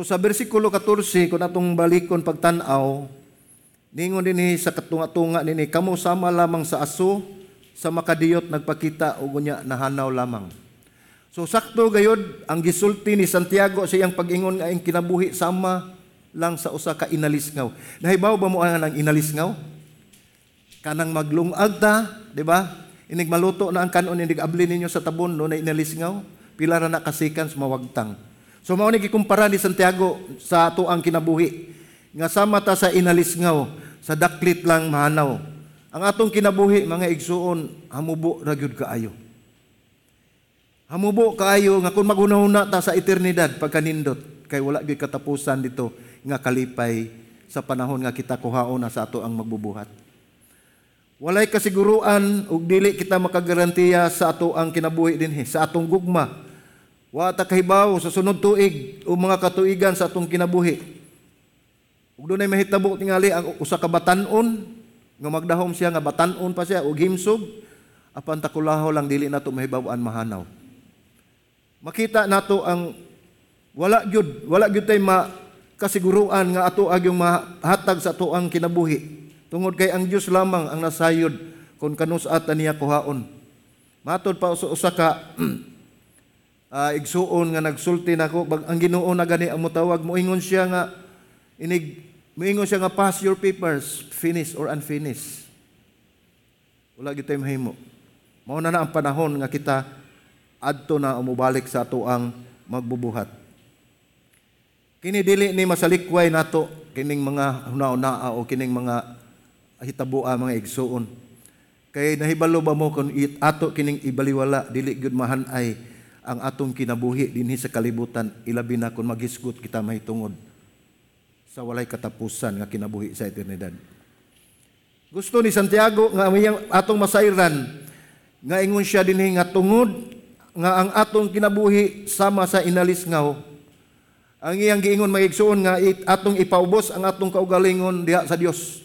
So sa bersikulo 14 kung atong balikon pagtan-aw ningon dinhi sa katunga-tunga nini kamo sama lamang sa aso sa makadiyot nagpakita og unya nahanaw lamang. So sakto gayod ang gisulti ni Santiago sa iyang pag-ingon nga ang kinabuhi sama lang sa usa ka inalisngaw. Nahibaw ba mo ang inalisngaw? Kanang maglungag ta, di ba? Inig maluto na ang kanon inig abli ninyo sa tabon no na inalisngaw, pila na kasikan sa mawagtang. So mao ni gikumpara ni Santiago sa ato kinabuhi nga sama ta sa inalisngaw sa daklit lang mahanaw. Ang atong kinabuhi mga igsuon hamubo ra gyud kaayo. Hamubo kaayo nga kung maghunahuna ta sa eternidad pagkanindot kay wala gyud katapusan dito nga kalipay sa panahon nga kita kuhaon na sa ato ang magbubuhat. Walay kasiguruan ug dili kita makagarantiya sa ato ang kinabuhi dinhi sa atong gugma. Wa ta kahibaw sa sunod tuig o mga katuigan sa atong kinabuhi. Ug dunay mahitabo tingali ang usa ka batan-on nga magdahom siya nga batan-on pa siya ug himsog apan takulaho lang dili nato mahibaw-an mahanaw. Makita nato ang wala gyud wala gyud tay ma kasiguruan nga ato agyong mahatag sa ato ang kinabuhi Tungod kay ang Dios lamang ang nasayod kung kanus-at niya kuhaon. Matod pa usa ka uh, igsuon nga nagsulti nako bag ang Ginoo na gani ang mutawag mo ingon siya nga inig moingon siya nga pass your papers finish or unfinished. Wala gid tay mahimo. Mao na na ang panahon nga kita adto na umubalik sa ato ang magbubuhat. Kini dili ni masalikway nato kining mga hunauna o kining mga hitabua mga igsuon. Kay nahibalo ba mo kung it, ato kining ibaliwala dili gyud mahanay ang atong kinabuhi dinhi sa kalibutan ilabi na kung magisgot kita mahitungod sa walay katapusan nga kinabuhi sa eternidad. Gusto ni Santiago nga atong masayran nga ingon siya dinhi nga tungod nga ang atong kinabuhi sama sa inalisngaw ang iyang giingon magigsuon nga atong ipaubos ang atong kaugalingon diha sa Dios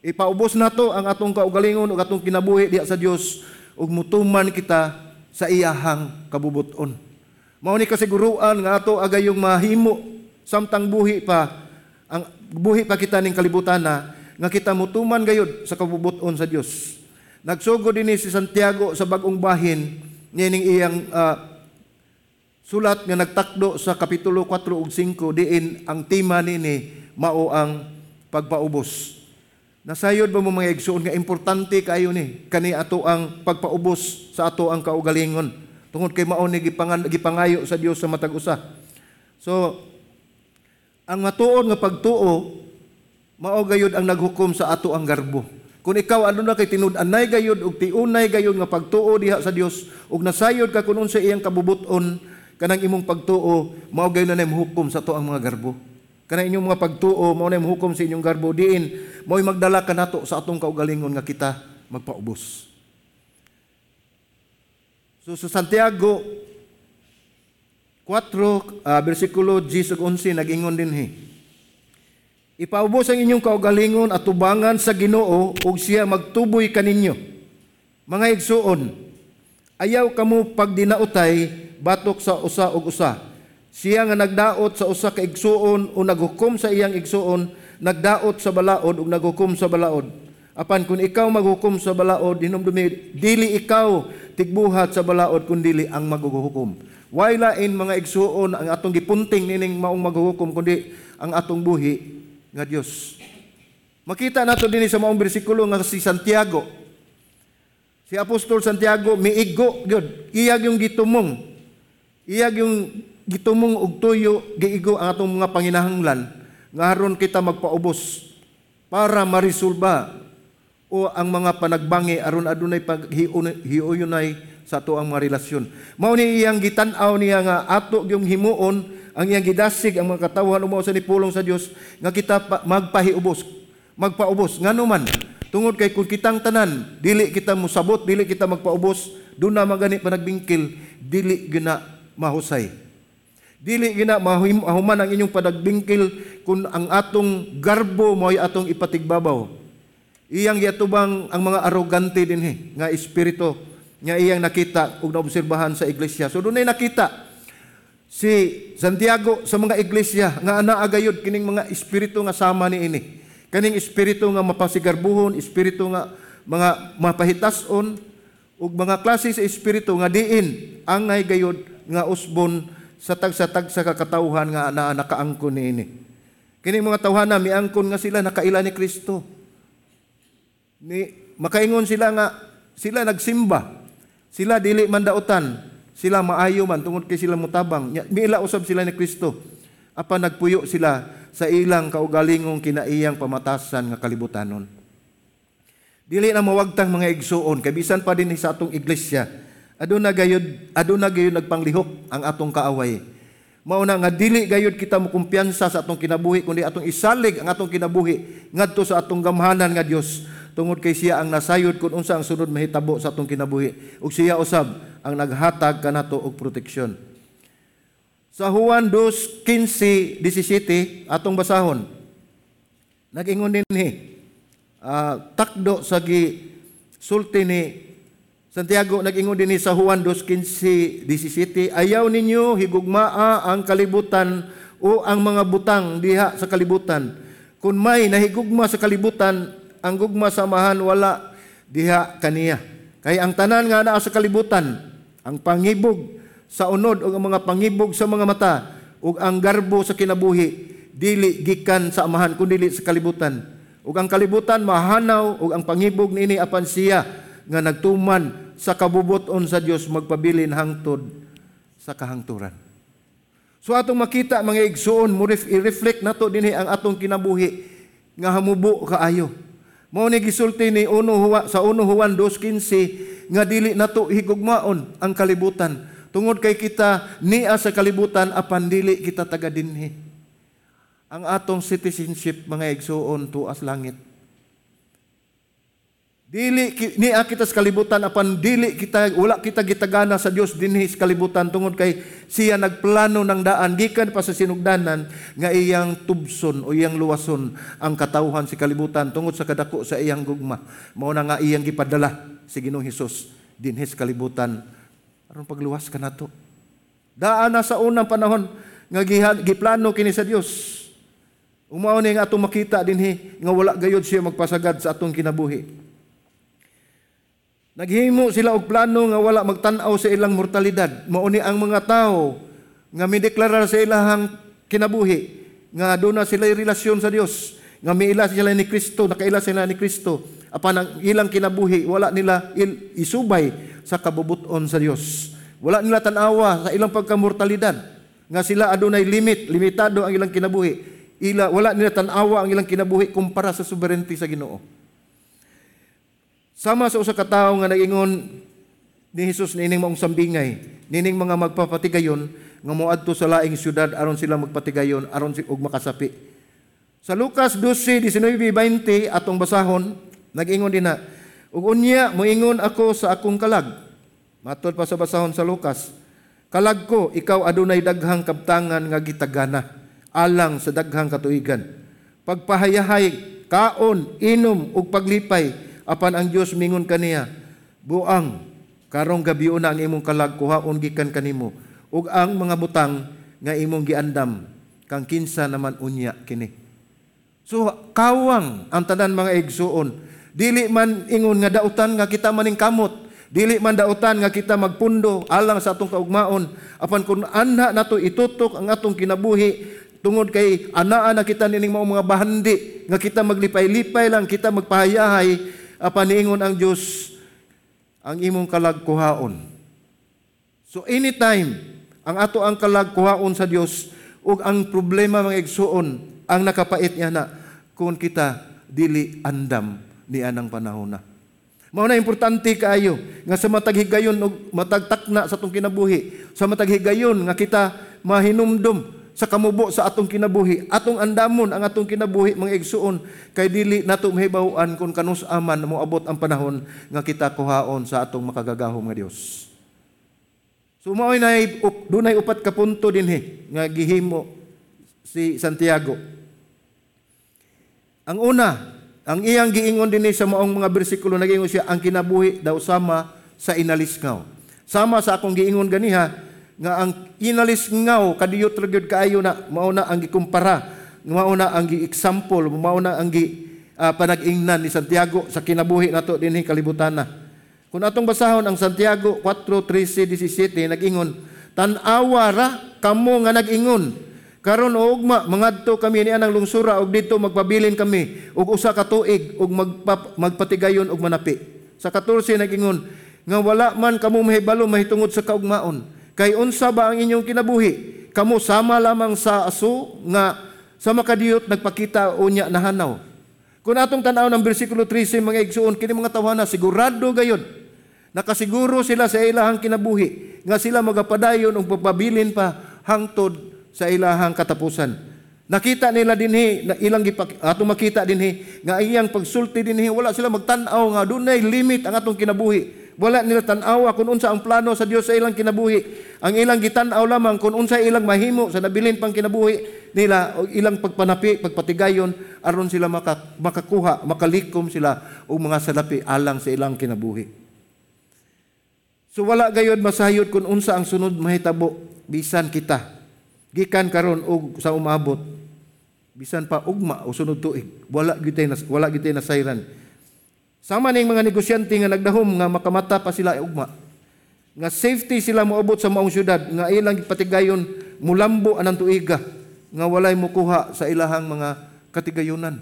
Ipaubos nato ang atong kaugalingon ug atong kinabuhi diha sa Dios ug mutuman kita sa iyahang kabubuton. Mao ni kasiguruan nga ato agayong mahimo samtang buhi pa ang buhi pa kita ning kalibutan na nga kita mutuman gayud sa kabubuton sa Dios. Nagsugo dinhi si Santiago sa bagong bahin nining iyang uh, sulat nga nagtakdo sa kapitulo 4 ug 5 diin ang tema nini mao ang pagpaubos. Nasayod ba mo mga igsuon nga importante kayo ni kani ato ang pagpaubos sa ato ang kaugalingon tungod kay mao ni gipangayo sa Dios sa matag usa. So ang matuod nga pagtuo mao gayud ang naghukom sa ato ang garbo. Kung ikaw ano na kay tinud-anay gayud ug tiunay gayud nga pagtuo diha sa Dios ug nasayod ka kun unsa iyang kabubuton kanang imong pagtuo mao gayud na hukom sa ato ang mga garbo. Kana inyong mga pagtuo, mao na hukom sa inyong garbo diin, mao'y magdala ka nato sa atong kaugalingon nga kita magpaubos. So sa Santiago 4 uh, bersikulo 10 ug 11 nag-ingon dinhi. Ipaubos ang inyong kaugalingon at tubangan sa Ginoo ug siya magtuboy kaninyo. Mga igsuon, ayaw kamo pagdinautay batok sa usa ug usa siya nga nagdaot sa usa ka igsuon o naghukom sa iyang igsuon, nagdaot sa balaod ug naghukom sa balaod. Apan kung ikaw maghukom sa balaod, hinumdumi, dili ikaw tigbuhat sa balaod kun dili ang maghuhukom. Why lain mga igsuon ang atong gipunting nining maong maghuhukom kundi ang atong buhi nga Dios. Makita nato dinhi sa maong bersikulo nga si Santiago. Si Apostol Santiago miigo gyud. Iyag yung gitumong. Iyag yung gitumong og tuyo giigo ang atong mga panginahanglan nga aron kita magpaubos para marisolba o ang mga panagbangi aron adunay paghiuyonay sa ato ang mga relasyon. Mao ni iyang gitan-aw niya nga ato yung himuon ang iyang gidasig ang mga katawan umaw sa nipulong sa Dios nga kita magpahiubos, magpaubos ngano man tungod kay kung kitang tanan dili kita musabot, dili kita magpaubos, do na magani panagbingkil, dili gina mahusay. Dili gina mahuman ang inyong padagbingkil kung ang atong garbo mo ay atong ipatigbabaw. Iyang yatubang ang mga arrogante din he, nga espiritu nga iyang nakita ug naobserbahan sa iglesia. So dunay nakita si Santiago sa mga iglesia nga ana agayod kining mga espiritu nga sama ni ini. Kaning espiritu nga mapasigarbuhon, espiritu nga mga mapahitason ug mga klase sa espiritu nga diin ang gayod nga usbon sa tag-sa-tag sa kakatauhan nga ana nakaangkon ni ini. Kining mga tawhana miangkon nga sila nakaila ni Kristo. Ni makaingon sila nga sila nagsimba. Sila dili mandautan. Sila maayo man tungod kay sila mutabang. Miila usab sila ni Kristo. Apa nagpuyo sila sa ilang kaugalingong kinaiyang pamatasan nga kalibutanon. Dili na mawagtang mga igsuon kay bisan pa din sa atong iglesia. Aduna gayud aduna gayud nagpanglihok ang atong kaaway. Mao na nga dili gayud kita mo kumpiyansa sa atong kinabuhi kundi atong isalig ang atong kinabuhi ngadto sa atong gamhanan nga Dios tungod kay siya ang nasayod kung unsa ang sunod mahitabo sa atong kinabuhi ug siya usab ang naghatag kanato og proteksyon. Sa Juan 2:15-17 atong basahon. Nagingon din ni uh, takdo sa gi sulti ni Santiago nagingon din sa Juan 2:15-17 ayaw ninyo higugmaa ang kalibutan o ang mga butang diha sa kalibutan. Kung may nahigugma sa kalibutan, ang gugma samahan wala diha kaniya. Kay ang tanan nga naa sa kalibutan, ang pangibog sa unod o ang mga pangibog sa mga mata ug ang garbo sa kinabuhi dili gikan sa amahan kundi sa kalibutan ug ang kalibutan mahanaw ug ang pangibog niini apan siya nga nagtuman sa kabubuton sa Dios magpabilin hangtod sa kahangturan so atong makita mga igsuon mo i-reflect nato dinhi ang atong kinabuhi nga hamubo kaayo mao ni gisulti ni uno huwa sa uno Juan 2:15 nga dili nato higugmaon ang kalibutan Tungod kay kita niya sa kalibutan apan dili kita taga dinhi. Ang atong citizenship mga igsuon tuas langit. Dili niya kita sa kalibutan apan dili kita wala kita gitagana sa Dios dinhi sa kalibutan tungod kay siya nagplano ng daan gikan pa sa sinugdanan nga iyang tubson o iyang luwason ang katawhan sa kalibutan tungod sa kadako sa iyang gugma. Mao na nga iyang gipadala si Ginoong Hesus dinhi sa kalibutan aron pagluwas ka nato. Daan na sa unang panahon nga giplano kini sa Dios. Umaw ni nga atong makita dinhi nga wala gayud siya magpasagad sa atong kinabuhi. Naghimo sila og plano nga wala magtan-aw sa ilang mortalidad. Mao ni ang mga tao nga mideklarar sa ilahang kinabuhi nga doon na sila relasyon sa Dios nga miila sila ni Kristo, nakaila sila ni Kristo. Apan ang ilang kinabuhi wala nila il, isubay sa kabubuton sa Dios. Wala nila tanawa sa ilang pagkamortalidad nga sila adunay limit, limitado ang ilang kinabuhi. Ila wala nila tanawa ang ilang kinabuhi kumpara sa sovereignty sa Ginoo. Sama sa usa ka tawo nga nagingon ni Hesus nining maong sambingay, nining mga magpapatigayon nga moadto sa laing syudad aron sila magpatigayon aron si og makasapi. Sa Lucas 12:19-20 atong basahon, nagingon din na Ug unya moingon ako sa akong kalag. Matod pa sa basahon sa Lukas. Kalag ko, ikaw adunay daghang kabtangan nga gitagana alang sa daghang katuigan. Pagpahayahay, kaon, inom ug paglipay apan ang Dios mingon kaniya, buang karong gabi na ang imong kalag kuhaon gikan kanimo ug ang mga butang nga imong giandam kang kinsa naman unya kini. So kawang ang tanan mga igsuon Dili man ingon nga dautan nga kita maning kamot. Dili man dautan nga kita magpundo alang sa atong kaugmaon. Apan kung anha nato itutok ang atong kinabuhi tungod kay anaa na kita nining mga bahandi nga kita maglipay-lipay lang kita magpahayahay apan niingon ang Dios ang imong kalagkuhaon. So anytime ang ato ang kalagkuhaon sa Dios ug ang problema mga igsuon ang nakapait niya na kung kita dili andam ni anang panahon na. Mao na importante kaayo nga sa matag higayon og matagtakna sa atong kinabuhi, sa matag higayon nga kita mahinumdum sa kamubo sa atong kinabuhi, atong andamon ang atong kinabuhi mga igsuon kay dili nato mahibaw-an kung kanus aman moabot ang panahon nga kita kuhaon sa atong makagagahom nga Dios. So mao na dunay upat ka punto dinhi nga gihimo si Santiago. Ang una, ang iyang giingon din sa maong mga bersikulo nagingon siya ang kinabuhi daw sama sa inalisngaw. Sama sa akong giingon ganiha nga ang inalis ngaw kadiyot ra gyud kaayo na mao na ang gikumpara mao na ang gi-example mao na ang gi uh, panag-ingnan ni Santiago sa kinabuhi nato dinhi kalibutan na. Kung atong basahon ang Santiago 4:13-17 nag-ingon tan-awa ra kamo nga nag-ingon. Karon og ugma mangadto kami ni anang lungsura og dito magpabilin kami og usa ka tuig og magpa, magpatigayon og manapi. Sa 14 nag-ingon nga wala man kamo mahibalo mahitungod sa kaugmaon Kay unsa ba ang inyong kinabuhi? Kamo sama lamang sa aso nga sa makadiyot nagpakita unya nahanaw. Kung atong tanaw ng bersikulo 13 mga igsuon kini mga tawhana sigurado gayud nakasiguro sila sa ilahang kinabuhi nga sila magapadayon og pagpabilin pa hangtod sa ilahang katapusan. Nakita nila dinhi na ilang gipak atong makita dinhi nga iyang pagsulti dinhi wala sila magtan-aw nga dunay limit ang atong kinabuhi. Wala nila tanawa kung unsa ang plano sa Dios sa ilang kinabuhi. Ang ilang gitan-aw lamang kung unsa ilang mahimo sa nabilin pang kinabuhi nila o ilang pagpanapi, pagpatigayon aron sila makakuha, makalikom sila og mga salapi alang sa ilang kinabuhi. So wala gayud masayod kung unsa ang sunod mahitabo bisan kita. Gikan karon og sa umabot bisan pa ugma o sunod tuig wala gyud wala gyud nasayran Sama ning mga negosyante nga nagdahom nga makamata pa sila ugma. Nga safety sila moabot sa maong syudad nga ilang patigayon mulambo anang tuiga nga walay mukuha sa ilahang mga katigayunan.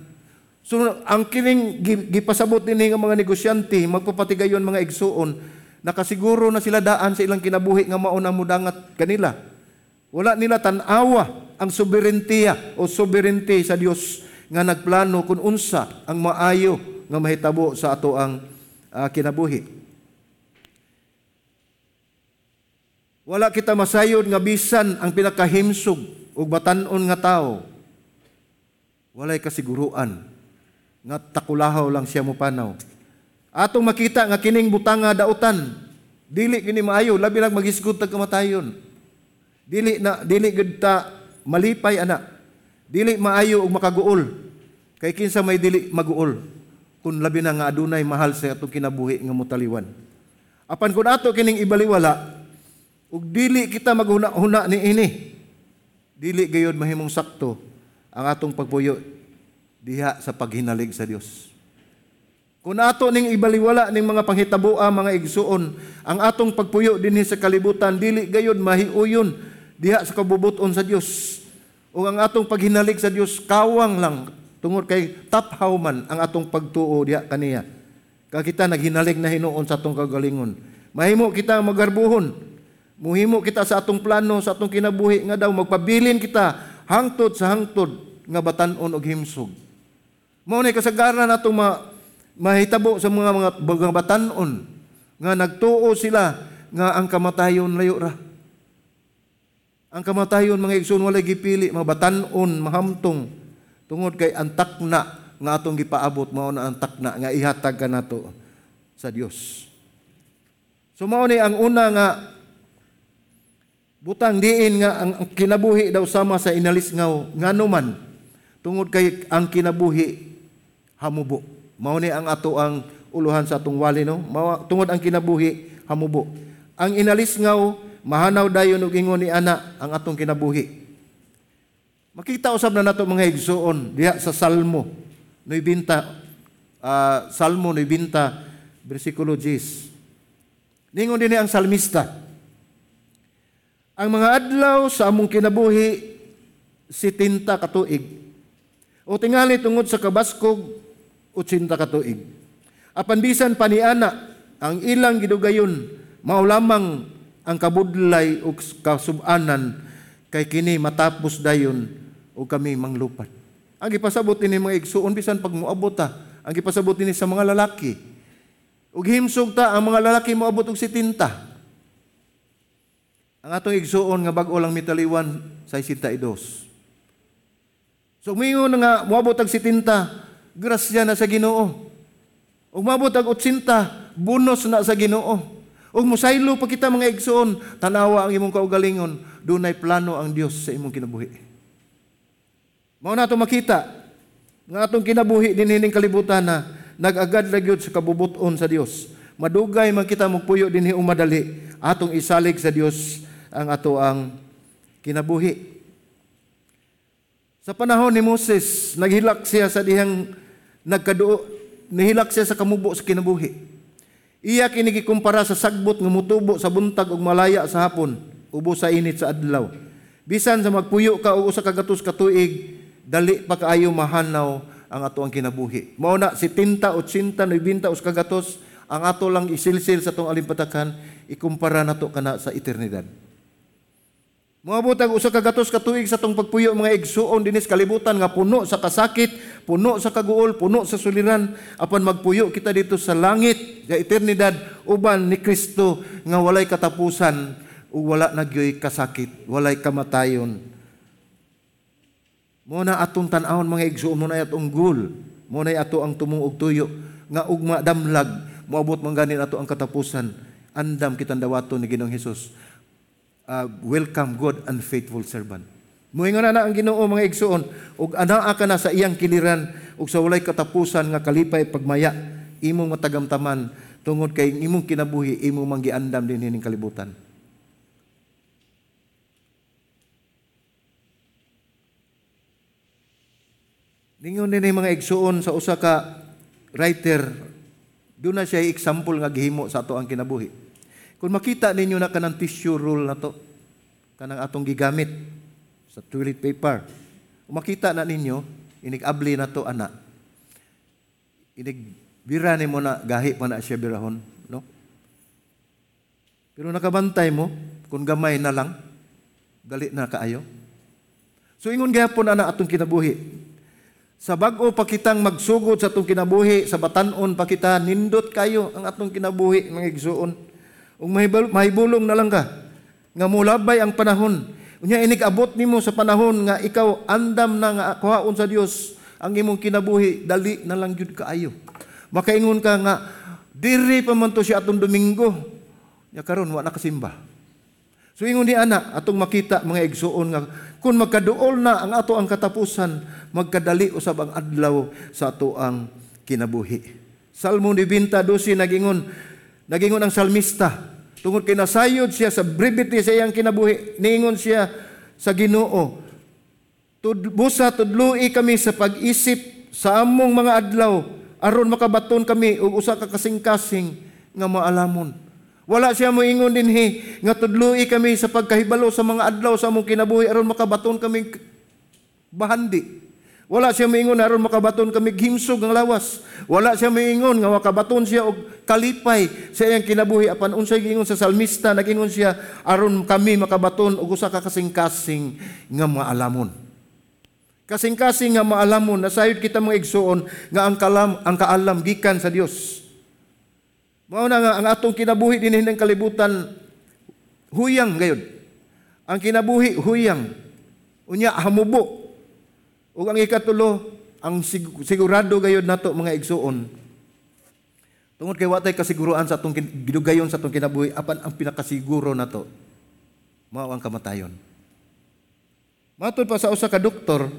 So ang kining gipasabot dinhi nga mga negosyante magpapatigayon mga igsuon nakasiguro na sila daan sa ilang kinabuhi nga mao na mudangat kanila. Wala nila tan-awa ang soberentiya o sovereignty sa Dios nga nagplano kung unsa ang maayo nga mahitabo sa ato ang uh, kinabuhi. Wala kita masayod nga bisan ang pinakahimsog ug batan-on nga tao. Walay kasiguruan nga takulahaw lang siya mo panaw. Atong makita nga kining butanga dautan, dili kini maayo labi lang magisgod tag kamatayon. Dili na dili gud ta malipay ana. Dili maayo og makaguol. Kay kinsa may dili maguol kung labi na nga adunay mahal sa atong kinabuhi nga mutaliwan. Apan kun ato kining ibaliwala, ug dili kita maghuna-huna ni ini, dili gayud mahimong sakto ang atong pagpuyo diha sa paghinalig sa Dios. Kung ato ning ibaliwala ning mga panghitaboa mga igsuon, ang atong pagpuyo dinhi sa kalibutan dili gayud mahiuyon diha sa kabubuton sa Dios. O ang atong paghinalig sa Dios kawang lang Tungod kay taphaw man ang atong pagtuo diha kaniya. Kag kita naghinalig na hinuon sa atong kagalingon. Mahimo kita magarbuhon. Muhimo kita sa atong plano, sa atong kinabuhi nga daw magpabilin kita hangtod sa hangtod nga batan-on og himsog. Mao ni kasagaran natong ma mahitabo sa mga mga, mga batan-on nga nagtuo sila nga ang kamatayon layo ra. Ang kamatayon mga igsoon walay gipili, mga batan-on, mahamtong, Tungod kay ang takna nga atong gipaabot mao na ang takna nga ihatag ka nato sa Dios. So mao ni ang una nga butang diin nga ang kinabuhi daw sama sa inalis ngaw ngano man tungod kay ang kinabuhi hamubo. Mao ni ang ato ang uluhan sa atong wali no. Mao, tungod ang kinabuhi hamubo. Ang inalis ngaw mahanaw dayon og ingon ni ana ang atong kinabuhi. Makita usab na nato mga igsuon diha sa Salmo 90 uh, Salmo 90 bersikulo 10. Ningon dinhi ang salmista. Ang mga adlaw sa among kinabuhi si tinta katuig. O tingali tungod sa kabaskog o tsinta katuig. Apan bisan paniana ang ilang gidugayon mao lamang ang kabudlay ug kasubanan kay kini matapos dayon o kami manglupat. Ang ipasabot ni mga igsuon bisan pag moabot ta, ang ipasabot ni sa mga lalaki. Ug himsog ta ang mga lalaki moabot og sitinta. Ang atong igsuon nga bag-o lang mitaliwan sa 62. So mingon nga moabot og sitinta, grasya na sa Ginoo. Ug moabot og 80, bonus na sa Ginoo. Ug musaylo pa kita mga igsuon, tanawa ang imong kaugalingon, dunay plano ang Dios sa imong kinabuhi. Mao na makita nga atong kinabuhi din hining kalibutan na nagagad lagyod sa kabubuton sa Dios. Madugay man kita magpuyo dinhi umadali atong isalig sa Dios ang ato ang kinabuhi. Sa panahon ni Moses, naghilak siya sa dihang nagkaduo, nahilak siya sa kamubo sa kinabuhi. Iya kinigikumpara sa sagbot nga mutubo sa buntag ug malaya sa hapon, ubo sa init sa adlaw. Bisan sa magpuyo ka o usa ka gatos ka tuig, dali pa kaayo mahanaw ang ato ang kinabuhi. Mao na 70, 80, 90 us kagatos ang ato lang isilsil sa tong alimpatakan ikumpara nato kana sa eternidad. Mga butag usa ka gatos ka tuig sa tong pagpuyo mga igsuon dinis kalibutan nga puno sa kasakit, puno sa kaguol, puno sa suliran apan magpuyo kita dito sa langit sa eternidad uban ni Kristo nga walay katapusan ug wala nagyoy kasakit, walay kamatayon. Mo na atong tan-awon mga igsuon mo na atong gul, mo na ato ang tumong tuyo nga ugma damlag moabot man ganin ato ang katapusan. Andam kitang dawato ni Ginoong Hesus uh, welcome good and faithful servant. Muingon na ang Ginoo mga igsuon ug anaa ka na sa iyang kiliran ug sa walay katapusan nga kalipay pagmaya imong matagamtaman tungod kay imong kinabuhi imong manggiandam din hining kalibutan. Ningon din mga igsuon sa usa ka writer, doon na siya example nga gihimo sa ato ang kinabuhi. Kung makita ninyo na kanang tissue roll na to, kanang atong gigamit sa toilet paper, kung makita na ninyo, inig-abli na to, ana. Inig bira ni mo na, gahi pa na siya birahon. No? Pero nakabantay mo, kung gamay na lang, dali na kaayo. So ingon gyapon ana atong kinabuhi. Sa bag-o pa kitang magsugod sa atong kinabuhi, sa batanon pa kita, nindot kayo ang atong kinabuhi, mga igsuon. Ug mahibulong na lang ka nga mulabay ang panahon. Unya inig abot nimo sa panahon nga ikaw andam na nga kuhaon sa Dios ang imong kinabuhi dali na lang jud kaayo. Makaingon ka nga diri pa man to siya atong Domingo. Ya karon wa na kasimba. So ingon ni ana atong makita mga igsuon nga kung magkaduol na ang ato ang katapusan magkadali usab ang adlaw sa ato ang kinabuhi. Salmo 90:12 nagingon Nagingon ang salmista, tungod kay nasayod siya sa brevity sa iyang kinabuhi, niingon siya sa Ginoo, Busa tudloi kami sa pag-isip sa among mga adlaw aron makabaton kami og usa ka kasing-kasing nga maalamon. Wala siya moingon dinhi nga tudloi kami sa pagkahibalo sa mga adlaw sa among kinabuhi aron makabaton kami bahandi. Wala siya moingon aron makabaton kami himsog ang lawas. Wala siya moingon nga makabaton siya og kalipay sa iyang kinabuhi apan unsay giingon sa salmista nagingon siya aron kami makabaton og usa ka kasing-kasing nga maalamon. Kasing-kasing nga maalamon nasayod kita mga igsuon nga ang kalam ang kaalam gikan sa Dios. Mao na nga ang atong kinabuhi dinhi ng kalibutan huyang gayud. Ang kinabuhi huyang. Unya hamubo Ug ang ikatulo, ang sigurado gayud nato mga igsuon. Tungod kay watay kasiguruan sa atong gidugayon sa atong kinabuhi apan ang pinakasiguro nato mao ang kamatayon. Matod pa sa usa ka doktor,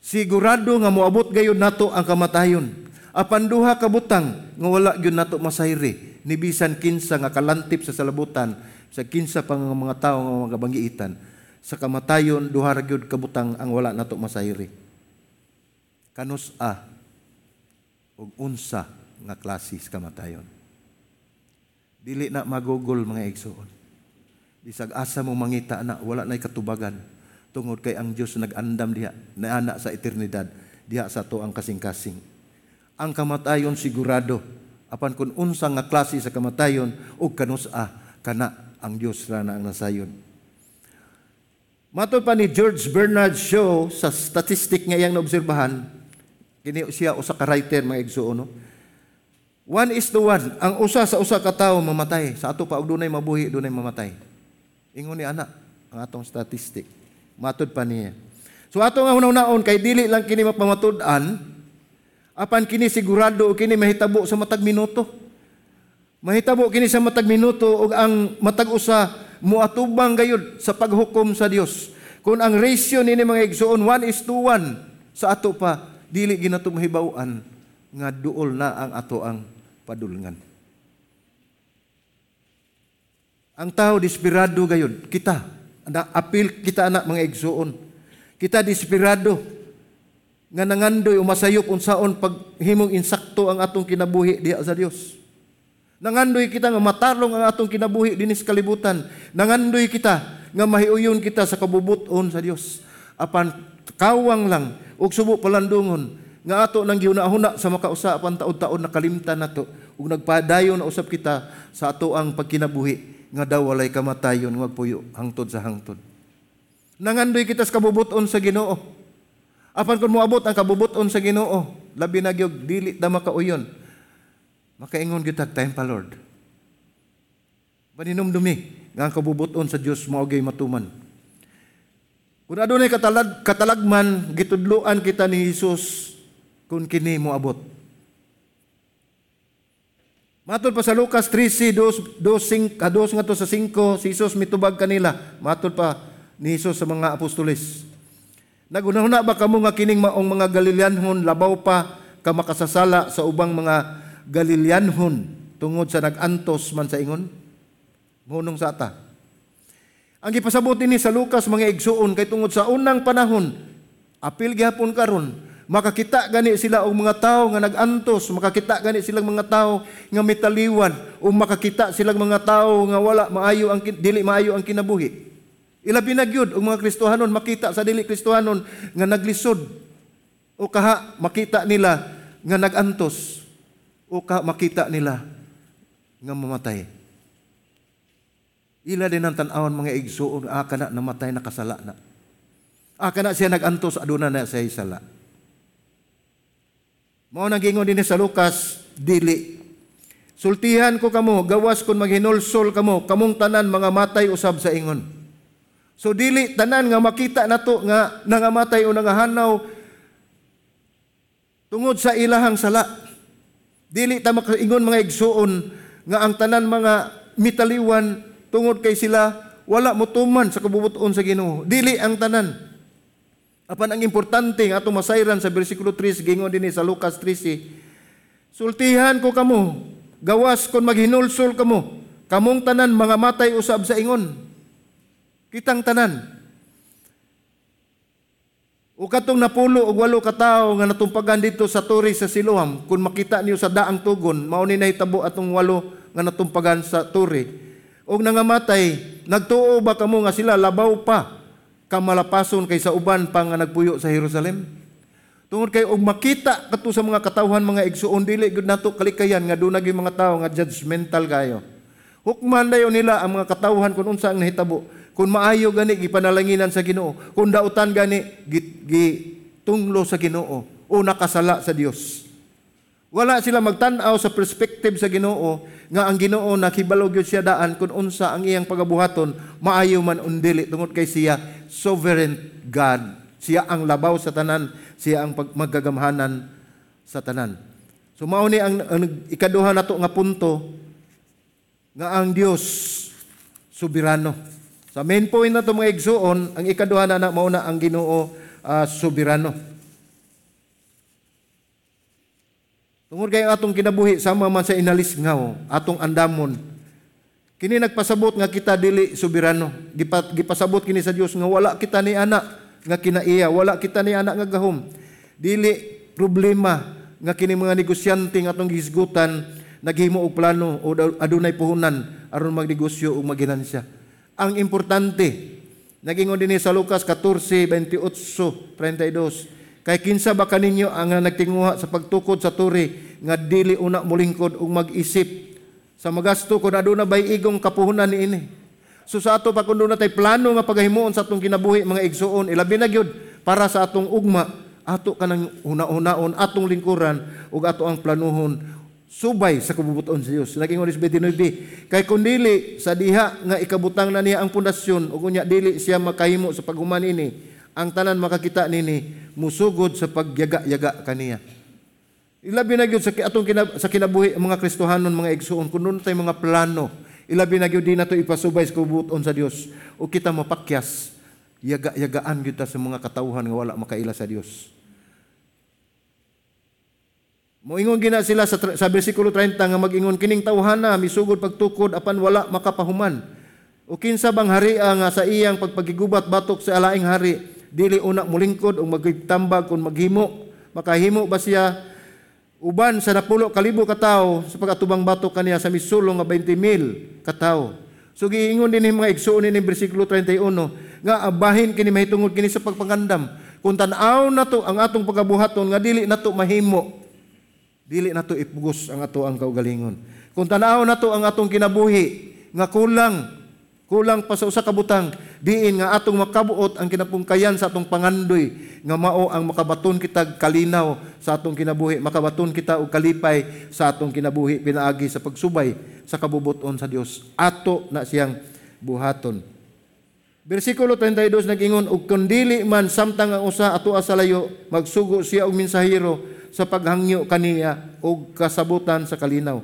sigurado nga moabot gayud nato ang kamatayon. Apan duha ka butang nga wala gyud nato masayri ni bisan kinsa nga kalantip sa salabutan sa kinsa pang mga tawo nga mga sa kamatayon duha gyud kabutang ang wala nato masayri kanus a ug unsa nga klase sa kamatayon. Dili na magugol mga igsoon. Bisag asa mo mangita na wala nay katubagan. Tungod kay ang Dios nagandam diha na ana sa eternidad diha sa to ang kasing-kasing ang kamatayon sigurado apan kun unsa nga klase sa kamatayon ug kanus a kana ang Dios ra na ang nasayon Matod pa ni George Bernard Shaw sa statistic nga iyang naobserbahan, kini siya usa ka writer mga igsuon no. One is to one, ang usa sa usa ka tawo mamatay. Sa ato pa og dunay mabuhi, dunay mamatay. Ingon ni ana ang atong statistic. Matod pa niya. So ato nga hunaw-naon kay dili lang kini mapamatud-an, apan kini sigurado kini mahitabo sa matag minuto. Mahitabo kini sa matag minuto ug ang matag usa muatubang gayud sa paghukom sa Dios. Kung ang ratio nini mga igsuon 1 is to 1 sa ato pa dili ginato mahibaw-an nga duol na ang ato ang padulngan. Ang tao desperado gayud, kita. Na apil kita anak mga igsuon. Kita desperado nga nangandoy umasayop unsaon pag himong insakto ang atong kinabuhi diha sa Dios. Nangandoy kita nga matarong ang atong kinabuhi dinis kalibutan. Nangandoy kita nga mahiuyon kita sa kabubuton sa Dios. Apan kawang lang ug subo palandungon nga ato nang giuna-huna sa makausa apan taon-taon nakalimtan nato ug nagpadayon na usab kita sa ato ang pagkinabuhi nga daw walay kamatayon nga puyo hangtod sa hangtod. Nangandoy kita sa kabubuton sa Ginoo. Apan kung moabot ang kabubuton sa Ginoo, labi na gyud dili ta makauyon. Makaingon gyud time pa Lord. Paninumdumi nga ang kabubuton sa Dios mao gay matuman. Kung adunay katalag, katalagman gitudloan kita ni Hesus kung kini moabot. Matod pa sa Lucas 13, 2, 2, 2 nga to sa 5, si Jesus mitubag kanila. Matod pa ni Jesus sa mga apostoles. Nagunahuna ba kamo nga kining maong mga Galileanhon labaw pa ka makasasala sa ubang mga Galileanhon tungod sa nagantos man sa ingon? Munong sa ata. Ang gipasabot ni sa Lucas mga igsuon kay tungod sa unang panahon, apil gihapon karon, Makakita gani sila og mga tao nga nagantos, makakita gani silang mga tao nga mitaliwan o makakita silang mga tao nga wala maayo ang dili maayo ang kinabuhi. Ilabi na gyud og mga Kristohanon makita sa dili Kristohanon nga naglisod o kaha makita nila nga nagantos o kaha makita nila nga mamatay. Ila din ang tanawon mga igsuon aka na namatay na. Aka na siya nagantos aduna na sa sala. Mao nang gingon dinhi sa Lucas, dili. Sultihan ko kamo, gawas kon maghinulsol kamo, kamong tanan mga matay usab sa ingon. So dili tanan nga makita nato nga nangamatay o nangahanaw tungod sa ilahang sala. Dili ta makaingon mga igsuon nga ang tanan mga mitaliwan tungod kay sila wala motuman sa kabubuton sa Ginoo. Dili ang tanan. Apan ang importante nga atong masayran sa bersikulo 3 gingon dinhi sa Lucas 13. Sultihan ko kamo, gawas kon maghinulsol kamo, kamong tanan mga matay usab sa ingon. Kitang tanan. O katong napulo og walo ka tawo nga natumpagan dito sa turi sa Siloam, kung makita niyo sa daang tugon, mao ni nahitabo atong walo nga natumpagan sa turi. Og nangamatay, nagtuo ba kamo nga sila labaw pa kamalapason kay sa uban pa nga nagpuyo sa Jerusalem. Tungod kay og makita kato sa mga katawhan mga igsuon dili gud nato kalikayan nga dunay mga tawo nga judgmental kayo. Hukman dayon nila ang mga katawhan kun unsa ang nahitabo. Kung maayo gani gipanalanginan sa Ginoo, kung dautan gani gitunglo sa Ginoo o nakasala sa Dios. Wala sila magtan-aw sa perspective sa Ginoo nga ang Ginoo nakibalo gyud siya daan kung unsa ang iyang pagabuhaton maayo man undili tungod kay siya sovereign God. Siya ang labaw sa tanan, siya ang maggagamhanan sa tanan. So mao ni ang, ang ikaduha nato nga punto nga ang Dios soberano. Sa main point na to mga igsuon, ang ikaduha na, na mao na ang Ginoo uh, soberano. Tungod kay atong kinabuhi sama man sa inalis ngaw, atong andamon. Kini nagpasabot nga kita dili soberano. Gipasabot kini sa Dios nga wala kita ni anak nga kinaiya, wala kita ni anak nga gahom. Dili problema nga kini mga negosyante nga atong gihisgutan naghimo og plano o adunay puhunan aron magnegosyo og maginansya. Ang importante nagingon dinhi sa Lucas 14:28 32 Kay kinsa ba kaninyo ang nagtinguha sa pagtukod sa turi nga dili una mulingkod ug mag-isip sa magasto kun aduna bay igong kapuhunan niini. So sa ato pa kun tay plano nga pagahimuon sa atong kinabuhi mga igsuon ilabi na gyud para sa atong ugma ato kanang una-unaon atong lingkuran ug ato ang planuhon subay sa kabubuton sa Dios. Naging oris 29 kay kun dili sa diha nga ikabutang na niya ang pundasyon ug unya dili siya makahimo sa paghuman ini ang tanan makakita nini musugod sa pagyaga-yaga kaniya. Ilabi na gyud sa atong kinab, sa kinabuhi mga Kristohanon mga igsuon kuno tay mga plano. Ilabi na gyud di nato ipasubay sa kubuton sa Dios o kita mapakyas yaga-yagaan gyud sa mga katawhan nga wala makaila sa Dios. Moingon gina sila sa, sa bersikulo 30 nga magingon kining tawhana misugod pagtukod apan wala makapahuman O kinsa bang haria nga sa iyang pagpagigubat batok sa alaing hari, dili una mulingkod o magtambag kung maghimo, makahimo ba siya uban sa napulo kalibo katao sa pagatubang batok kaniya sa misulong nga 20 mil katao. So giingon din mga igsuon ni bersikulo 31 nga abahin kini mahitungod kini sa pagpangandam. Kung tan-aw nato ang atong pagabuhaton nga dili nato mahimo, dili nato ipugos ang ato ang kaugalingon. Kung tan-aw nato ang atong kinabuhi nga kulang kulang pa sa usa ka butang diin nga atong makabuot ang kinapungkayan sa atong pangandoy nga mao ang makabaton kita kalinaw sa atong kinabuhi makabaton kita og kalipay sa atong kinabuhi pinaagi sa pagsubay sa kabubuton sa Dios ato na siyang buhaton Bersikulo 32 nagingon ug kun dili man samtang ang usa ato sa layo magsugo siya og mensahero sa paghangyo kaniya og kasabutan sa kalinaw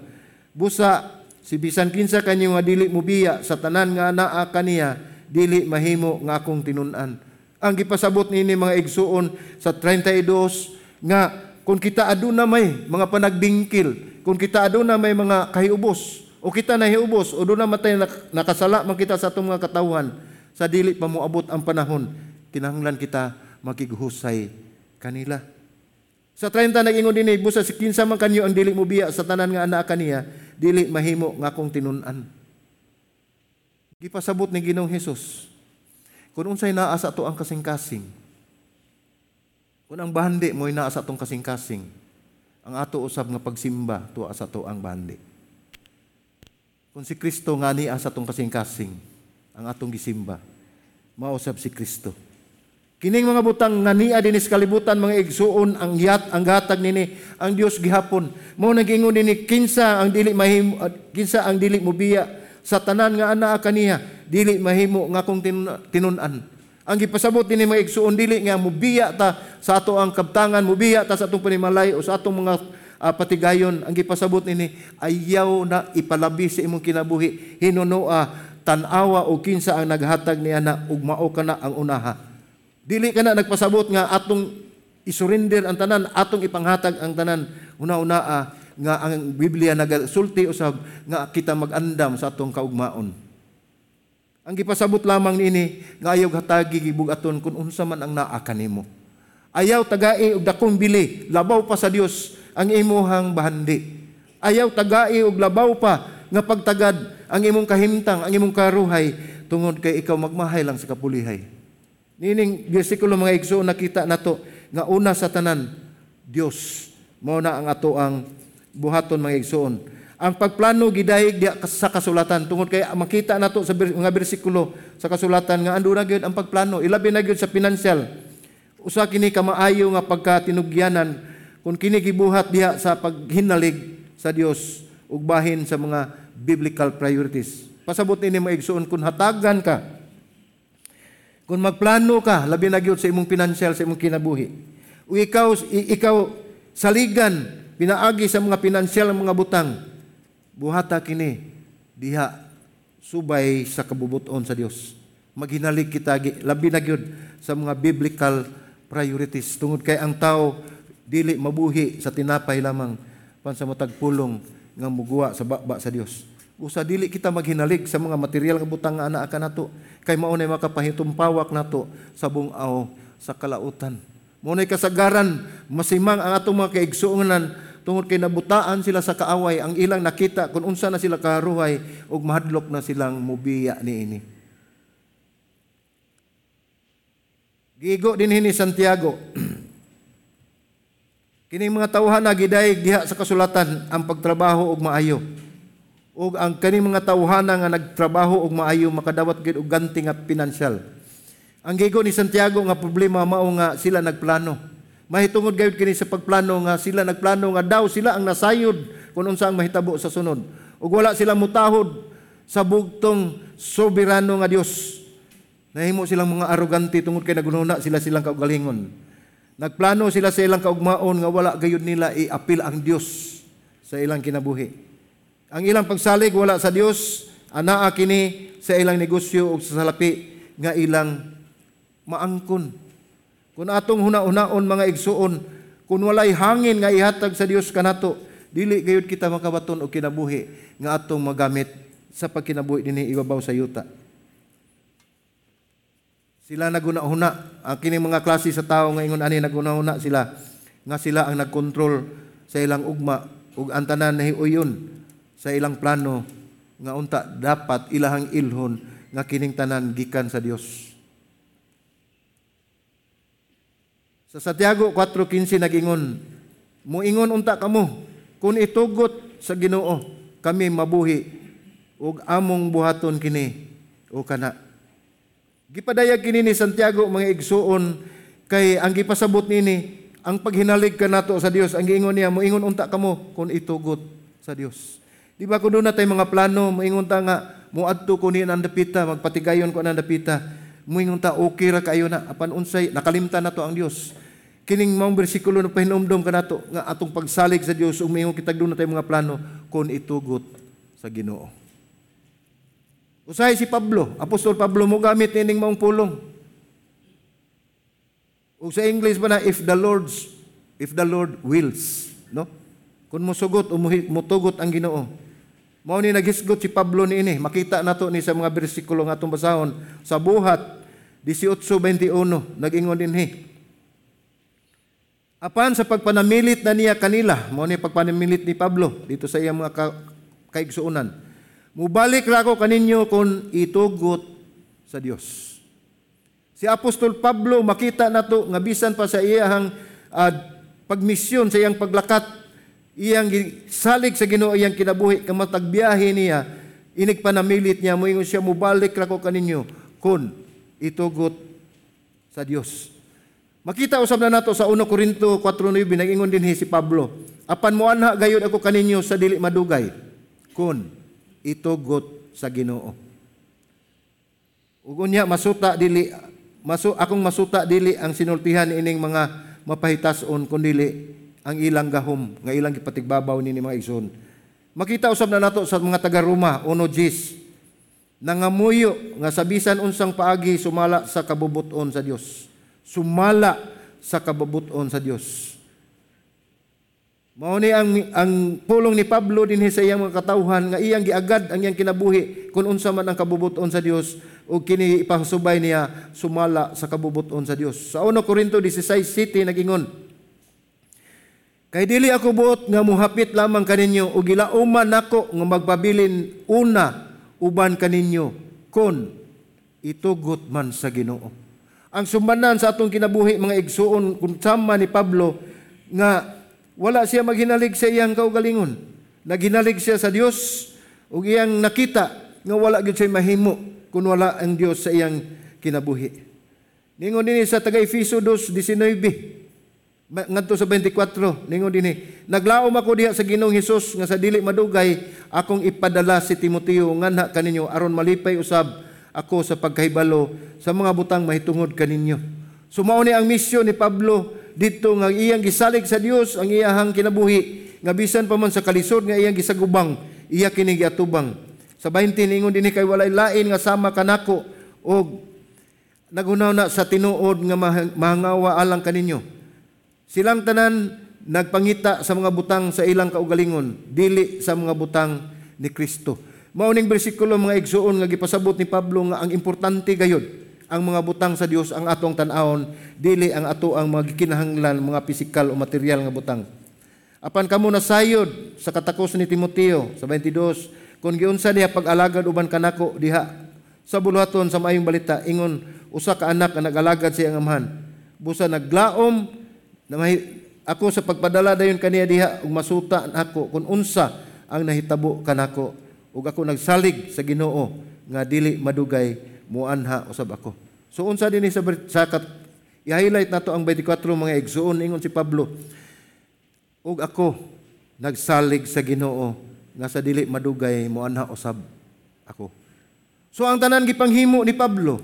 busa Si bisan kinsa kanyo nga dili mubiya sa tanan nga naa kaniya dili mahimo nga akong tinunan. Ang gipasabot nini mga igsuon sa 32 nga kung kita aduna may mga panagbingkil, kung kita aduna may mga kahiubos o kita nahiubos o doon na matay nakasala man kita sa atong mga katawhan sa dili pa moabot ang panahon kinahanglan kita makiguhusay kanila. Sa 30 nag-ingon din busa si kinsa man kanyo ang dili mo biya sa tanan nga anak kaniya, dili mahimo nga akong tinun-an. Gipasabot ni Ginoong Hesus. Kung unsay naa sa to ang kasing-kasing. Kung ang bahandi mo naa sa tong kasing-kasing, ang ato usab nga pagsimba tuwa sa to ang bahandi. Kung si Kristo nga ni sa tong kasing-kasing, ang atong gisimba, mausab si Kristo. Kining mga butang nga niya dinis kalibutan mga igsuon ang yat ang gatag nini ang Dios gihapon. Mao nagingon nini kinsa ang dili mahimo kinsa ang dili mobiya sa tanan nga ana kaniya dili mahimo nga kung tinun-an. Ang gipasabot nini mga igsuon dili nga mobiya ta sa ato ang kabtangan mobiya ta sa atong panimalay o sa atong mga uh, patigayon ang gipasabot nini ayaw na ipalabi sa imong kinabuhi hinunoa tan-awa o kinsa ang naghatag niya na ug mao kana ang unaha Dili ka na nagpasabot nga atong isurrender ang tanan, atong ipanghatag ang tanan. Una-una ah, nga ang Biblia nagasulti usab nga kita magandam sa atong kaugmaon. Ang gipasabot lamang nini nga ayaw hatagi gibugaton kun unsa man ang naa kanimo. Ayaw tagai og dakong bili, labaw pa sa Dios ang imuhang bahandi. Ayaw tagai og labaw pa nga pagtagad ang imong kahimtang, ang imong karuhay tungod kay ikaw magmahay lang sa kapulihay. Nining bersikulo mga igsoon nakita nato nga una sa tanan Dios mao na ang ato ang buhaton mga igsoon. Ang pagplano gidayeg diya sa kasulatan tungod kay makita nato sa mga bersikulo sa kasulatan nga ando na gyud ang pagplano ilabi na gyud sa financial. Usa kini ka maayo nga pagkatinugyanan kung kini gibuhat diha sa paghinalig sa Dios ug bahin sa mga biblical priorities. Pasabot ni mga igsoon kung hatagan ka kung magplano ka, labi na sa imong financial, sa imong kinabuhi. O ikaw, ikaw saligan, pinaagi sa mga financial mga butang, buhata kini, diha, subay sa kabubuton sa Dios. Maghinalig kita, labi na sa mga biblical priorities. Tungod kay ang tao, dili mabuhi sa tinapay lamang pansamutag pulong nga muguwa sa baba sa Dios. Usa dili kita maghinalig sa mga material nga butang nga anaa ka nato kay mao nay makapahitumpawak nato sa bungaw sa kalautan. Mao nay kasagaran masimang ang atong mga kaigsuonan tungod kay nabutaan sila sa kaaway ang ilang nakita kung unsa na sila karuhay ug mahadlok na silang mubiya niini. Gigo din ni Santiago. Kini mga tawhan na gidayeg diha sa kasulatan ang pagtrabaho og maayo ug ang kani mga tawhana nga nagtrabaho og maayo makadawat gid og ganti nga pinansyal. Ang gigo ni Santiago nga problema mao nga sila nagplano. Mahitungod gayud kini sa pagplano nga sila nagplano nga daw sila ang nasayod kung unsa ang mahitabo sa sunod. Ug wala sila mutahod sa bugtong soberano nga Dios. Nahimo silang mga arrogante tungod kay nagununa sila silang kaugalingon. Nagplano sila sa ilang kaugmaon nga wala gayud nila iapil ang Dios sa ilang kinabuhi. Ang ilang pagsalig wala sa Dios, anaa kini sa ilang negosyo ug sa salapi nga ilang maangkon. Kung atong huna-hunaon mga igsuon, kung walay hangin nga ihatag sa Dios kanato, dili gayud kita makabaton og kinabuhi nga atong magamit sa pagkinabuhi dinhi ibabaw sa yuta. Sila naguna-huna. Ang kining mga klase sa tao nga ingon ani naguna-huna sila nga sila ang nagkontrol sa ilang ugma ug ang tanan nahiuyon sa ilang plano nga unta dapat ilahang ilhon nga kining tanan gikan sa Dios. Sa Santiago 4:15 nagingon, muingon unta kamo kung itugot sa Ginoo kami mabuhi ug among buhaton kini o kana Gipadayag kini ni Santiago mga igsuon kay ang gipasabot nini ang paghinalig ka nato sa Dios ang giingon niya moingon unta kamo kung itugot sa Dios. Di ba kun na tay mga plano moingon ta nga muadto ko ni dapita magpatigayon ko ang dapita moingon ta okay ra kayo na apan unsay nakalimtan nato ang Dios. Kining maong bersikulo na pahinumdom ka nato nga atong pagsalig sa Dios umingon kitag na tay mga plano kung itugot sa Ginoo. Usahay si Pablo, Apostol Pablo mo gamit nining maong pulong. O sa English ba na if the Lord's if the Lord wills, no? Kung mosugot o mutugot ang Ginoo. Mao ni naghisgot si Pablo niini, makita nato ni sa mga bersikulo nga atong basahon sa buhat 18:21 nag-ingon dinhi. Apan sa pagpanamilit na niya kanila, mao ni pagpanamilit ni Pablo dito sa iyang mga ka- kaigsuonan Mubalik ra ko kaninyo kung itugot sa Dios. Si Apostol Pablo makita nato nga bisan pa sa iyang uh, pagmisyon sa iyang paglakat, iyang salig sa Ginoo iyang kinabuhi kamatag biyahe niya, inig panamilit niya moingon siya mubalik ra ko kaninyo kung itugot sa Dios. Makita usab na nato sa 1 Korinto 4:9 nag-ingon dinhi si Pablo, apan mo anha gayud ako kaninyo sa dili madugay. Kun itugot sa Ginoo. Ug unya masuta dili masu akong masuta dili ang sinultihan ining mga mapahitason kun dili ang ilang gahom nga ilang gipatigbabaw nini mga igsoon. Makita usab na nato sa mga taga Roma 1:10 nangamuyo nga sabisan unsang paagi sumala sa kabubuton sa Dios. Sumala sa kabubuton sa Dios. Mao ni ang ang pulong ni Pablo din sa iyang mga katawhan nga iyang giagad ang iyang kinabuhi kung unsa man ang kabubuton sa Dios ug kini ipasubay niya sumala sa kabubuton sa Dios. Sa 1 Korinto 16:7 nagingon Kay dili ako buot nga muhapit lamang kaninyo ug gilauman nako nga magpabilin una uban kaninyo kon itugot man sa Ginoo. Ang sumbanan sa atong kinabuhi mga igsuon kung sama ni Pablo nga wala siya maghinalig sa iyang kaugalingon. Naghinalig siya sa Dios ug iyang nakita nga wala gyud siya mahimo kun wala ang Dios sa iyang kinabuhi. Ningon dinhi sa taga Efeso 2:19 ngadto sa 24 ningon dinhi. Naglaom ako diha sa Ginoong Hesus nga sa dili madugay akong ipadala si Timoteo. Nganha kaninyo aron malipay usab ako sa pagkahibalo sa mga butang mahitungod kaninyo. Sumao ni ang misyon ni Pablo dito nga iyang gisalig sa Dios ang iyahang kinabuhi. Nga bisan pa man sa kalisod nga iyang gisagubang iya kini giatubang. Sa 20 ningon dinhi kay walay lain nga sama kanako og nagunaw na sa tinuod nga mahangawa alang kaninyo silang tanan nagpangita sa mga butang sa ilang kaugalingon dili sa mga butang ni Kristo. Mao ning bersikulo mga igsuon nga gipasabot ni Pablo nga ang importante gayud ang mga butang sa Dios ang atong tan-awon dili ang ato ang mga kinahanglan mga pisikal o material nga butang. Apan kamo na sayod sa katakos ni Timoteo sa 22 kung giunsa niya pag-alagad uban kanako diha sa buluhaton sa maayong balita ingon usa ka anak nga nag-alagad sa iyang amahan. Busa naglaom na may, ako sa pagpadala dayon kaniya diha ug masuta nako kung unsa ang nahitabo kanako ug ako nagsalig sa Ginoo nga dili madugay muanha usab ako. So unsa dinhi sa sa i-highlight nato ang 24 mga igsuon ingon si Pablo. Ug ako nagsalig sa Ginoo nga sa dili madugay muanha usab ako. So ang tanan gipanghimo ni Pablo,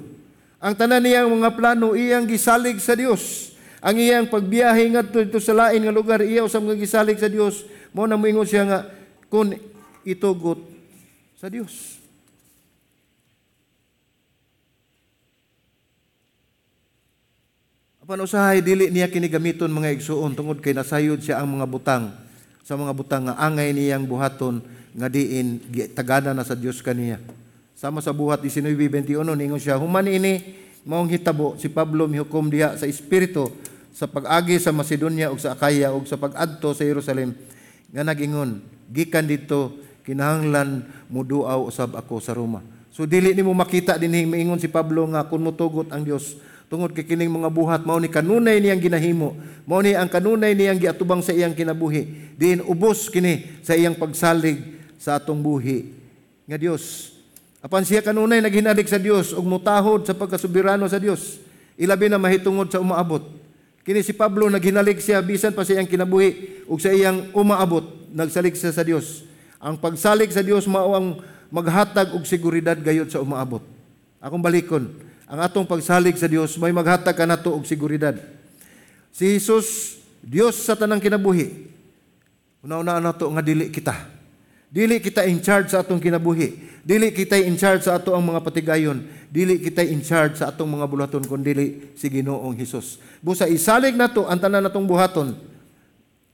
ang tanan niyang mga plano iyang gisalig sa Dios. Ang iyang pagbiyahe ngadto dito sa lain nga lugar iya usab nga gisalig sa Dios. Mao na moingon siya nga kun itugot sa Dios. Apan usahay dili niya kinigamiton mga igsuon tungod kay nasayod siya ang mga butang sa mga butang nga angay niyang buhaton nga diin tagana na sa Dios kaniya. Sama sa buhat 19:21 ningon siya human ini maong hitabo si Pablo mihukom diha sa espiritu sa pag-agi sa Macedonia ug sa Akaya ug sa pag-adto sa Jerusalem. Nga nagingon gikan dito kinahanglan muduaw usab ako sa Roma. So dili nimo makita dinhi maingon si Pablo nga kun motugot ang Dios tungod kay kining mga buhat mao ni kanunay niyang ginahimo mao ni ang kanunay niyang giatubang sa iyang kinabuhi. Diin ubos kini sa iyang pagsalig sa atong buhi nga Dios apan siya kanunay naghinalig sa Dios ug mutahod sa pagkasubirano sa Dios ilabi na mahitungod sa umaabot kini si Pablo naghinalig siya bisan pa sa iyang kinabuhi ug sa iyang umaabot nagsalig siya sa Dios ang pagsalig sa Dios mao ang maghatag og seguridad gayud sa umaabot. Akong balikon, ang atong pagsalig sa Dios may maghatag kanato og seguridad. Si Jesus, Dios sa tanang kinabuhi. Una-una nato nga dili kita. Dili kita in charge sa atong kinabuhi. Dili kita in charge sa ato ang mga patigayon. Dili kita in charge sa atong mga bulaton kun dili si Ginoong Hesus. Busa isalig nato ang tanan natong buhaton.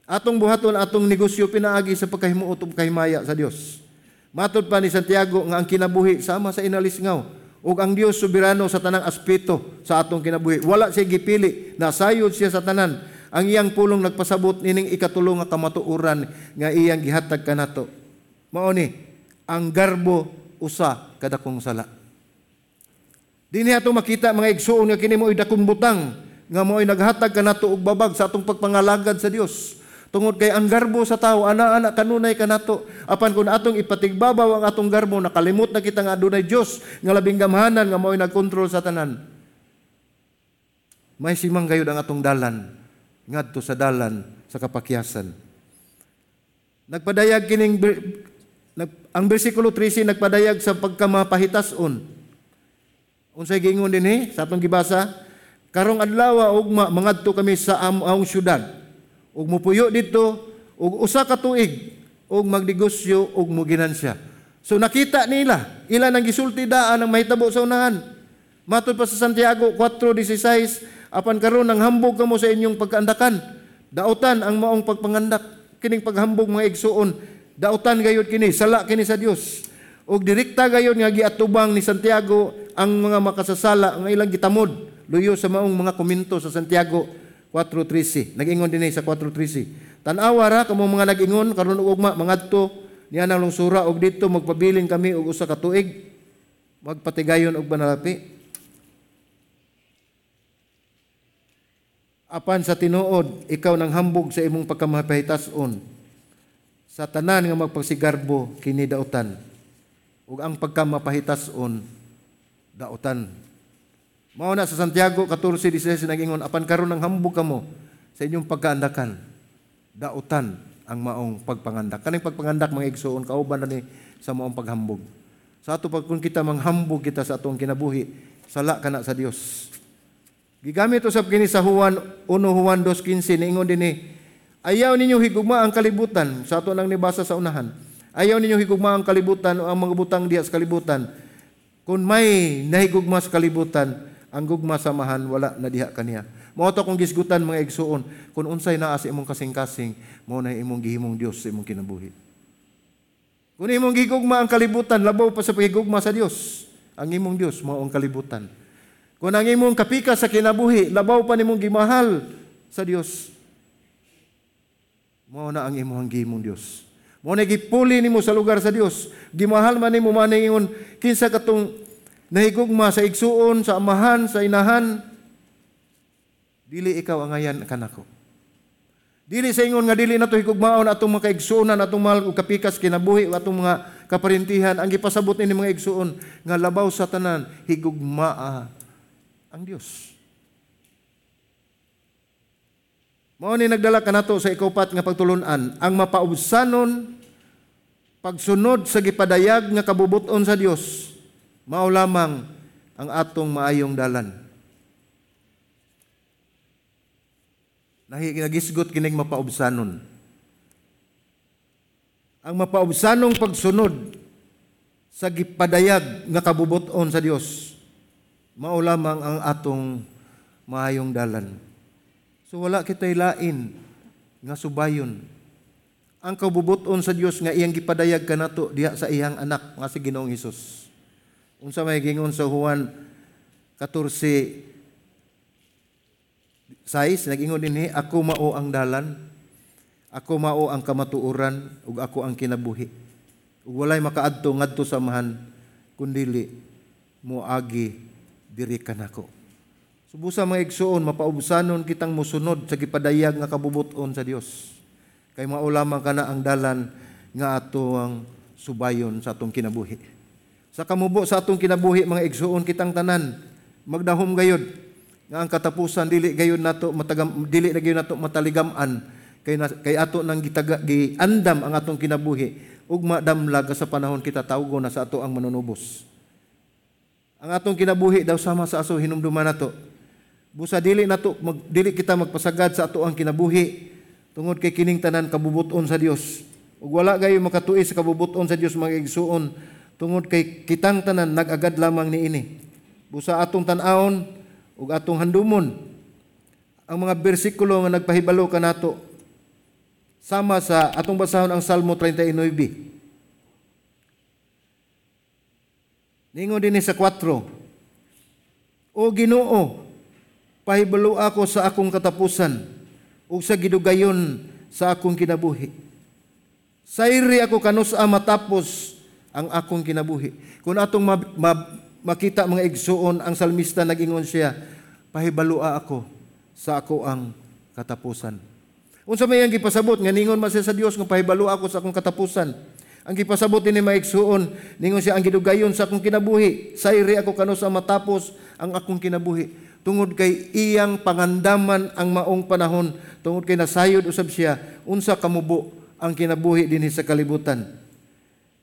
Atong buhaton atong negosyo pinaagi sa pagkahimuot ug kahimaya sa Dios. Matod pa ni Santiago nga ang kinabuhi sama sa inalisngaw ug ang Dios soberano sa tanang aspeto sa atong kinabuhi. Wala siya gipili, nasayod siya sa tanan. Ang iyang pulong nagpasabot nining ikatulong nga kamatuoran nga iyang gihatag kanato. Mao ni ang garbo usa kada kong sala. Dinhi ato makita mga igsuon nga kini mo dakong butang nga mo'y naghatag kanato og babag sa atong pagpangalagad sa Dios. Tungod kay ang garbo sa tao, ana-ana kanunay kanato. Apan kung atong ipatigbabaw ang atong garbo, nakalimot na kita nga adunay Dios nga labing gamhanan nga mao'y nagkontrol sa tanan. May simang gayud ang atong dalan ngadto sa dalan sa kapakyasan. Nagpadayag kining ang bersikulo 13 nagpadayag sa pagkamapahitason. Unsay giingon dinhi sa atong gibasa? Karong adlaw ugma mangadto kami sa among syudad ug mupuyo dito ug usa ka tuig ug magnegosyo ug muginansya. So nakita nila ila nang gisulti daan ang mahitabo sa unahan. Matod pa sa Santiago 4:16 apan karon nang hambog kamo sa inyong pagkaandakan. Dautan ang maong pagpangandak kining paghambog mga igsuon. Dautan gayud kini sala kini sa Dios. Ug direkta gayud nga giatubang ni Santiago ang mga makasasala ang ilang gitamod luyo sa maong mga komento sa Santiago 4.13. Nag-ingon din sa 4.13. Tanawa ra kamo mga nag-ingon karon og ugma mangadto niya nang lungsura og dito magpabiling kami og usa ka tuig magpatigayon og banalapi. Apan sa tinuod, ikaw nang hambog sa imong pagkamahipahitason sa tanan nga magpagsigarbo kini dautan ug ang pagkamapahitason dautan Mao na sa Santiago 14:16 nagingon apan karon nang hambog kamo sa inyong pagkaandakan. Dautan ang maong pagpangandak. Kaning pagpangandak mga igsoon kauban na ni sa maong paghambog. Sa ato pag kung kita manghambog kita sa atong kinabuhi, sala kana sa Dios. Gigamit usab kini sa Juan 1 Juan 2:15 niingon dinhi Ayaw ninyo higugma ang kalibutan sa ato nang nibasa sa unahan. Ayaw ninyo higugma ang kalibutan o ang mga butang diya sa kalibutan. Kung may nahigugma sa kalibutan, ang gugma samahan wala na diha kaniya. Mao to kung gisgutan mga igsuon, kung unsay naa sa imong kasing-kasing, mao na imong gihimong Dios sa imong kinabuhi. Kung imong gigugma ang kalibutan, labaw pa sa pagigugma sa Dios. Ang imong Dios mao ang kalibutan. Kung ang imong kapika sa kinabuhi, labaw pa nimong gimahal sa Dios. Mao na ang imong gihimong Dios. Mao na gipuli nimo sa lugar sa Dios. Gimahal man nimo man ingon kinsa katong nahigugma sa igsuon, sa amahan, sa inahan, dili ikaw ang ayan kanako. Dili sa ingon nga dili nato higugmaon atong mga kaigsuonan atong mahal ug kapikas kinabuhi atong mga kaparintihan ang gipasabot ini mga igsuon nga labaw sa tanan higugmaa ang Dios. Mao ni nagdala kanato sa ikopat nga pagtulunan ang mapaubsanon pagsunod sa gipadayag nga kabubuton sa Dios Mao lamang ang atong maayong dalan. Nagisgot kining mapaubsanon. Ang mapaubsanong pagsunod sa gipadayag nga kabubuton sa Dios mao lamang ang atong maayong dalan. So wala kitay lain nga subayon. Ang kabubuton sa Dios nga iyang gipadayag kanato diha sa iyang anak nga si Ginoong Hesus. Unsa may gingon sa Juan 14 sais nag-ingon dinhi ako mao ang dalan ako mao ang kamatuoran ug ako ang kinabuhi ug walay makaadto ngadto sa mahan kundili moagi diri kanako subusa mga igsuon mapaubsanon kitang musunod sa gipadayag nga kabubuton sa Dios kay mao lamang kana ang dalan nga ato ang subayon sa atong kinabuhi. Sa kamubo sa atong kinabuhi mga igsuon kitang tanan magdahom gayod nga ang katapusan dili gayon nato matagam dili na gayon nato mataligaman kay na, kay ato nang gitaga giandam ang atong kinabuhi ug madamlag sa panahon kita tawgo na sa ato ang manunubos. Ang atong kinabuhi daw sama sa aso hinumduman nato busa dili nato mag, dili kita magpasagad sa ato ang kinabuhi tungod kay kining tanan kabubuton sa Dios. Ug wala gayo makatui sa kabubuton sa Dios mga igsuon tungod kay kitang tanan nagagad lamang niini busa atong tan-awon ug atong handumon ang mga bersikulo nga nagpahibalo kanato sama sa atong basahon ang Salmo 39 Ningon din sa 4 O Ginoo pahibalo ako sa akong katapusan ug sa gidugayon sa akong kinabuhi Sayri ako kanusa matapos ang akong kinabuhi. Kung atong ma- ma- makita mga igsuon ang salmista nagingon siya, pahibalua ako sa ako ang katapusan. Unsa may ang gipasabot nga ningon man siya sa Dios nga pahibalua ako sa akong katapusan. Ang gipasabot ni maigsuon ningon siya ang gidugayon sa akong kinabuhi. Sayri ako kano sa matapos ang akong kinabuhi. Tungod kay iyang pangandaman ang maong panahon, tungod kay nasayod usab siya unsa kamubo ang kinabuhi dinhi sa kalibutan.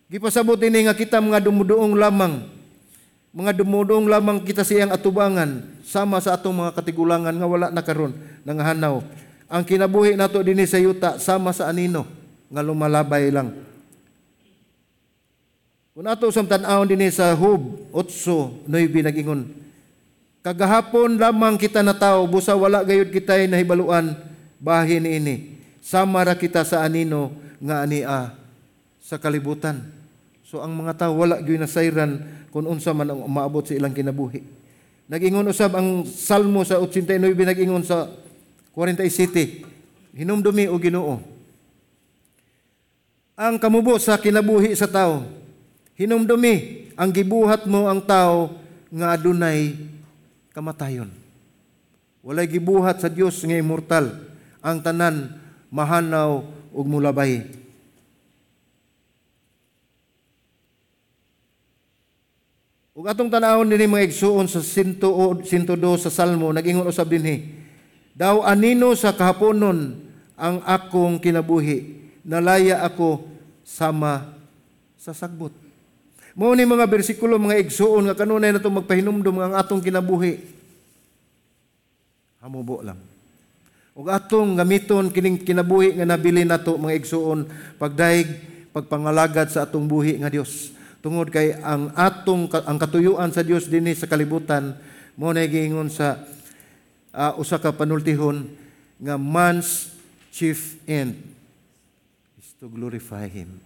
Gipasabot ini nga kita mga dumuduong lamang mga dumudong lamang kita siyang atubangan sama sa atong mga katigulangan nga wala na karon nangahanaw. Ang kinabuhi nato dinhi sa yuta sama sa anino nga lumalabay lang. Kung ato sa tan-awon dinhi sa Hub 8:9 nagingon Kagahapon lamang kita na tao busa wala gayud kitay nahibaluan bahin ini. Sama ra kita sa anino nga ania sa kalibutan. So ang mga tao wala gyud nasayran kung unsa man ang maabot sa ilang kinabuhi. Nagingon usab ang Salmo sa 89 nagingon sa 47. Hinumdumi o Ginoo. Ang kamubo sa kinabuhi sa tao. Hinumdumi ang gibuhat mo ang tao nga adunay kamatayon. Walay gibuhat sa Dios nga immortal. Ang tanan mahanaw ug mulabay. Ug atong tanawon dinhi mga igsuon sa 102 sa Salmo nagingon usab dinhi. Daw anino sa kahaponon ang akong kinabuhi. Nalaya ako sama sa sagbot. Mao ni mga bersikulo mga igsuon nga kanunay natong magpahinumdum ang atong kinabuhi. Hamubo lang. Ug atong gamiton kining kinabuhi nga nabili nato mga igsuon pagdaig pagpangalagad sa atong buhi nga Dios tungod kay ang atong ang katuyuan sa Dios dinhi sa kalibutan mo na giingon sa uh, usa ka panultihon nga man's chief end is to glorify him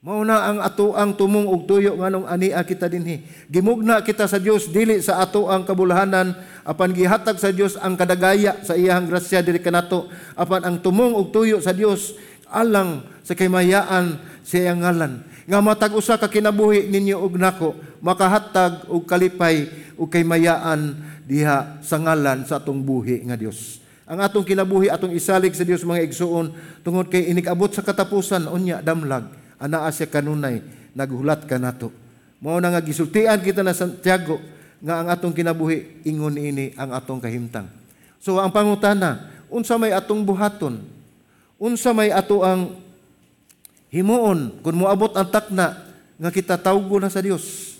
mao na ang ato ang tumong og tuyo nganong ania kita dinhi. Gimugna kita sa Dios dili sa ato ang kabulahanan apan gihatag sa Dios ang kadagaya sa iyang grasya diri kanato apan ang tumong og tuyo sa Dios alang sa kaymayaan sa iyang ngalan. Nga matag usa ka kinabuhi ninyo og nako makahatag og kalipay ug kaymayaan diha sa ngalan sa atong buhi nga Dios. Ang atong kinabuhi atong isalig sa Dios mga igsuon tungod kay inikabot sa katapusan unya damlag anaa siya kanunay naghulat ka nato. Mao na nga gisultian kita na Santiago nga ang atong kinabuhi ingon ini ang atong kahimtang. So ang pangutana, unsa may atong buhaton? Unsa may ato ang himuon kung moabot ang takna nga kita tawgo na sa Dios.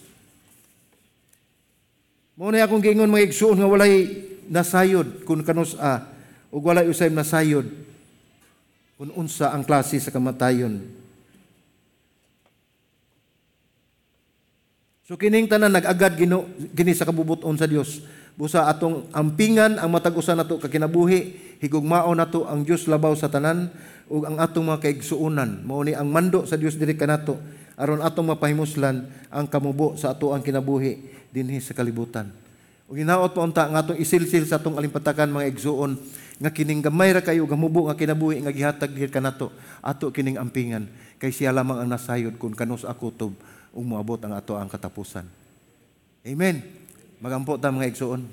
Mo na akong gingon mga igsuon nga walay nasayod kung kanus a ug walay usay nasayod kung unsa ang klase sa kamatayon. So kining tanan nag-agad gino, gini sa kabubuton sa Dios. Busa atong ampingan ang matag usa nato ka kinabuhi, higugmao nato ang Dios labaw sa tanan ug ang atong mga kaigsuonan. Mao ni ang mando sa Dios diri kanato aron atong mapahimuslan ang kamubo sa ato ang kinabuhi dinhi sa kalibutan. Ug hinaot pa unta nga atong isilsil sa atong alimpatakan mga igsuon nga kining gamay ra kayo gamubo nga kinabuhi nga gihatag gid kanato ato kining ampingan kay siya lamang ang nasayod kun kanus ako tob ug moabot ang ato ang katapusan. Amen. Magampo ta mga igsuon.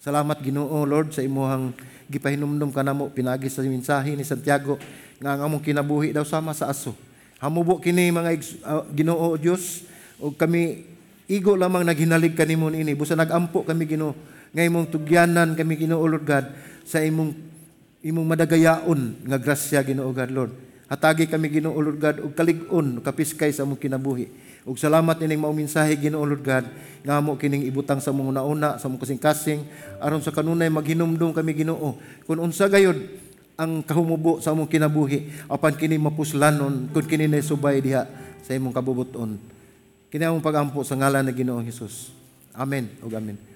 Salamat Ginoo Lord sa imuhang gipahinumdum kanamo pinagi sa mensahe ni Santiago nga ang among kinabuhi daw sama sa aso. Hamubo kini mga ah, Ginoo Dios ug kami igo lamang naghinalig kanimo ini busa nagampo kami Ginoo nga imong tugyanan kami Ginoo Lord God sa imong imong madagayaon nga grasya Ginoo God Lord. Hatagi kami Ginoo Lord God ug kalig-on kapiskay sa among kinabuhi. Ug salamat ining mao mensahe Ginoo Lord God nga amo kining ibutang sa mong una sa mong kasing-kasing aron sa kanunay maghinumdum kami Ginoo kun unsa gayud ang kahumubo sa among kinabuhi apan kini mapuslanon kun kini subay diha sa imong kabubuton. Kini among pagampo sa ngalan ni Ginoong Hesus. Amen ug amen.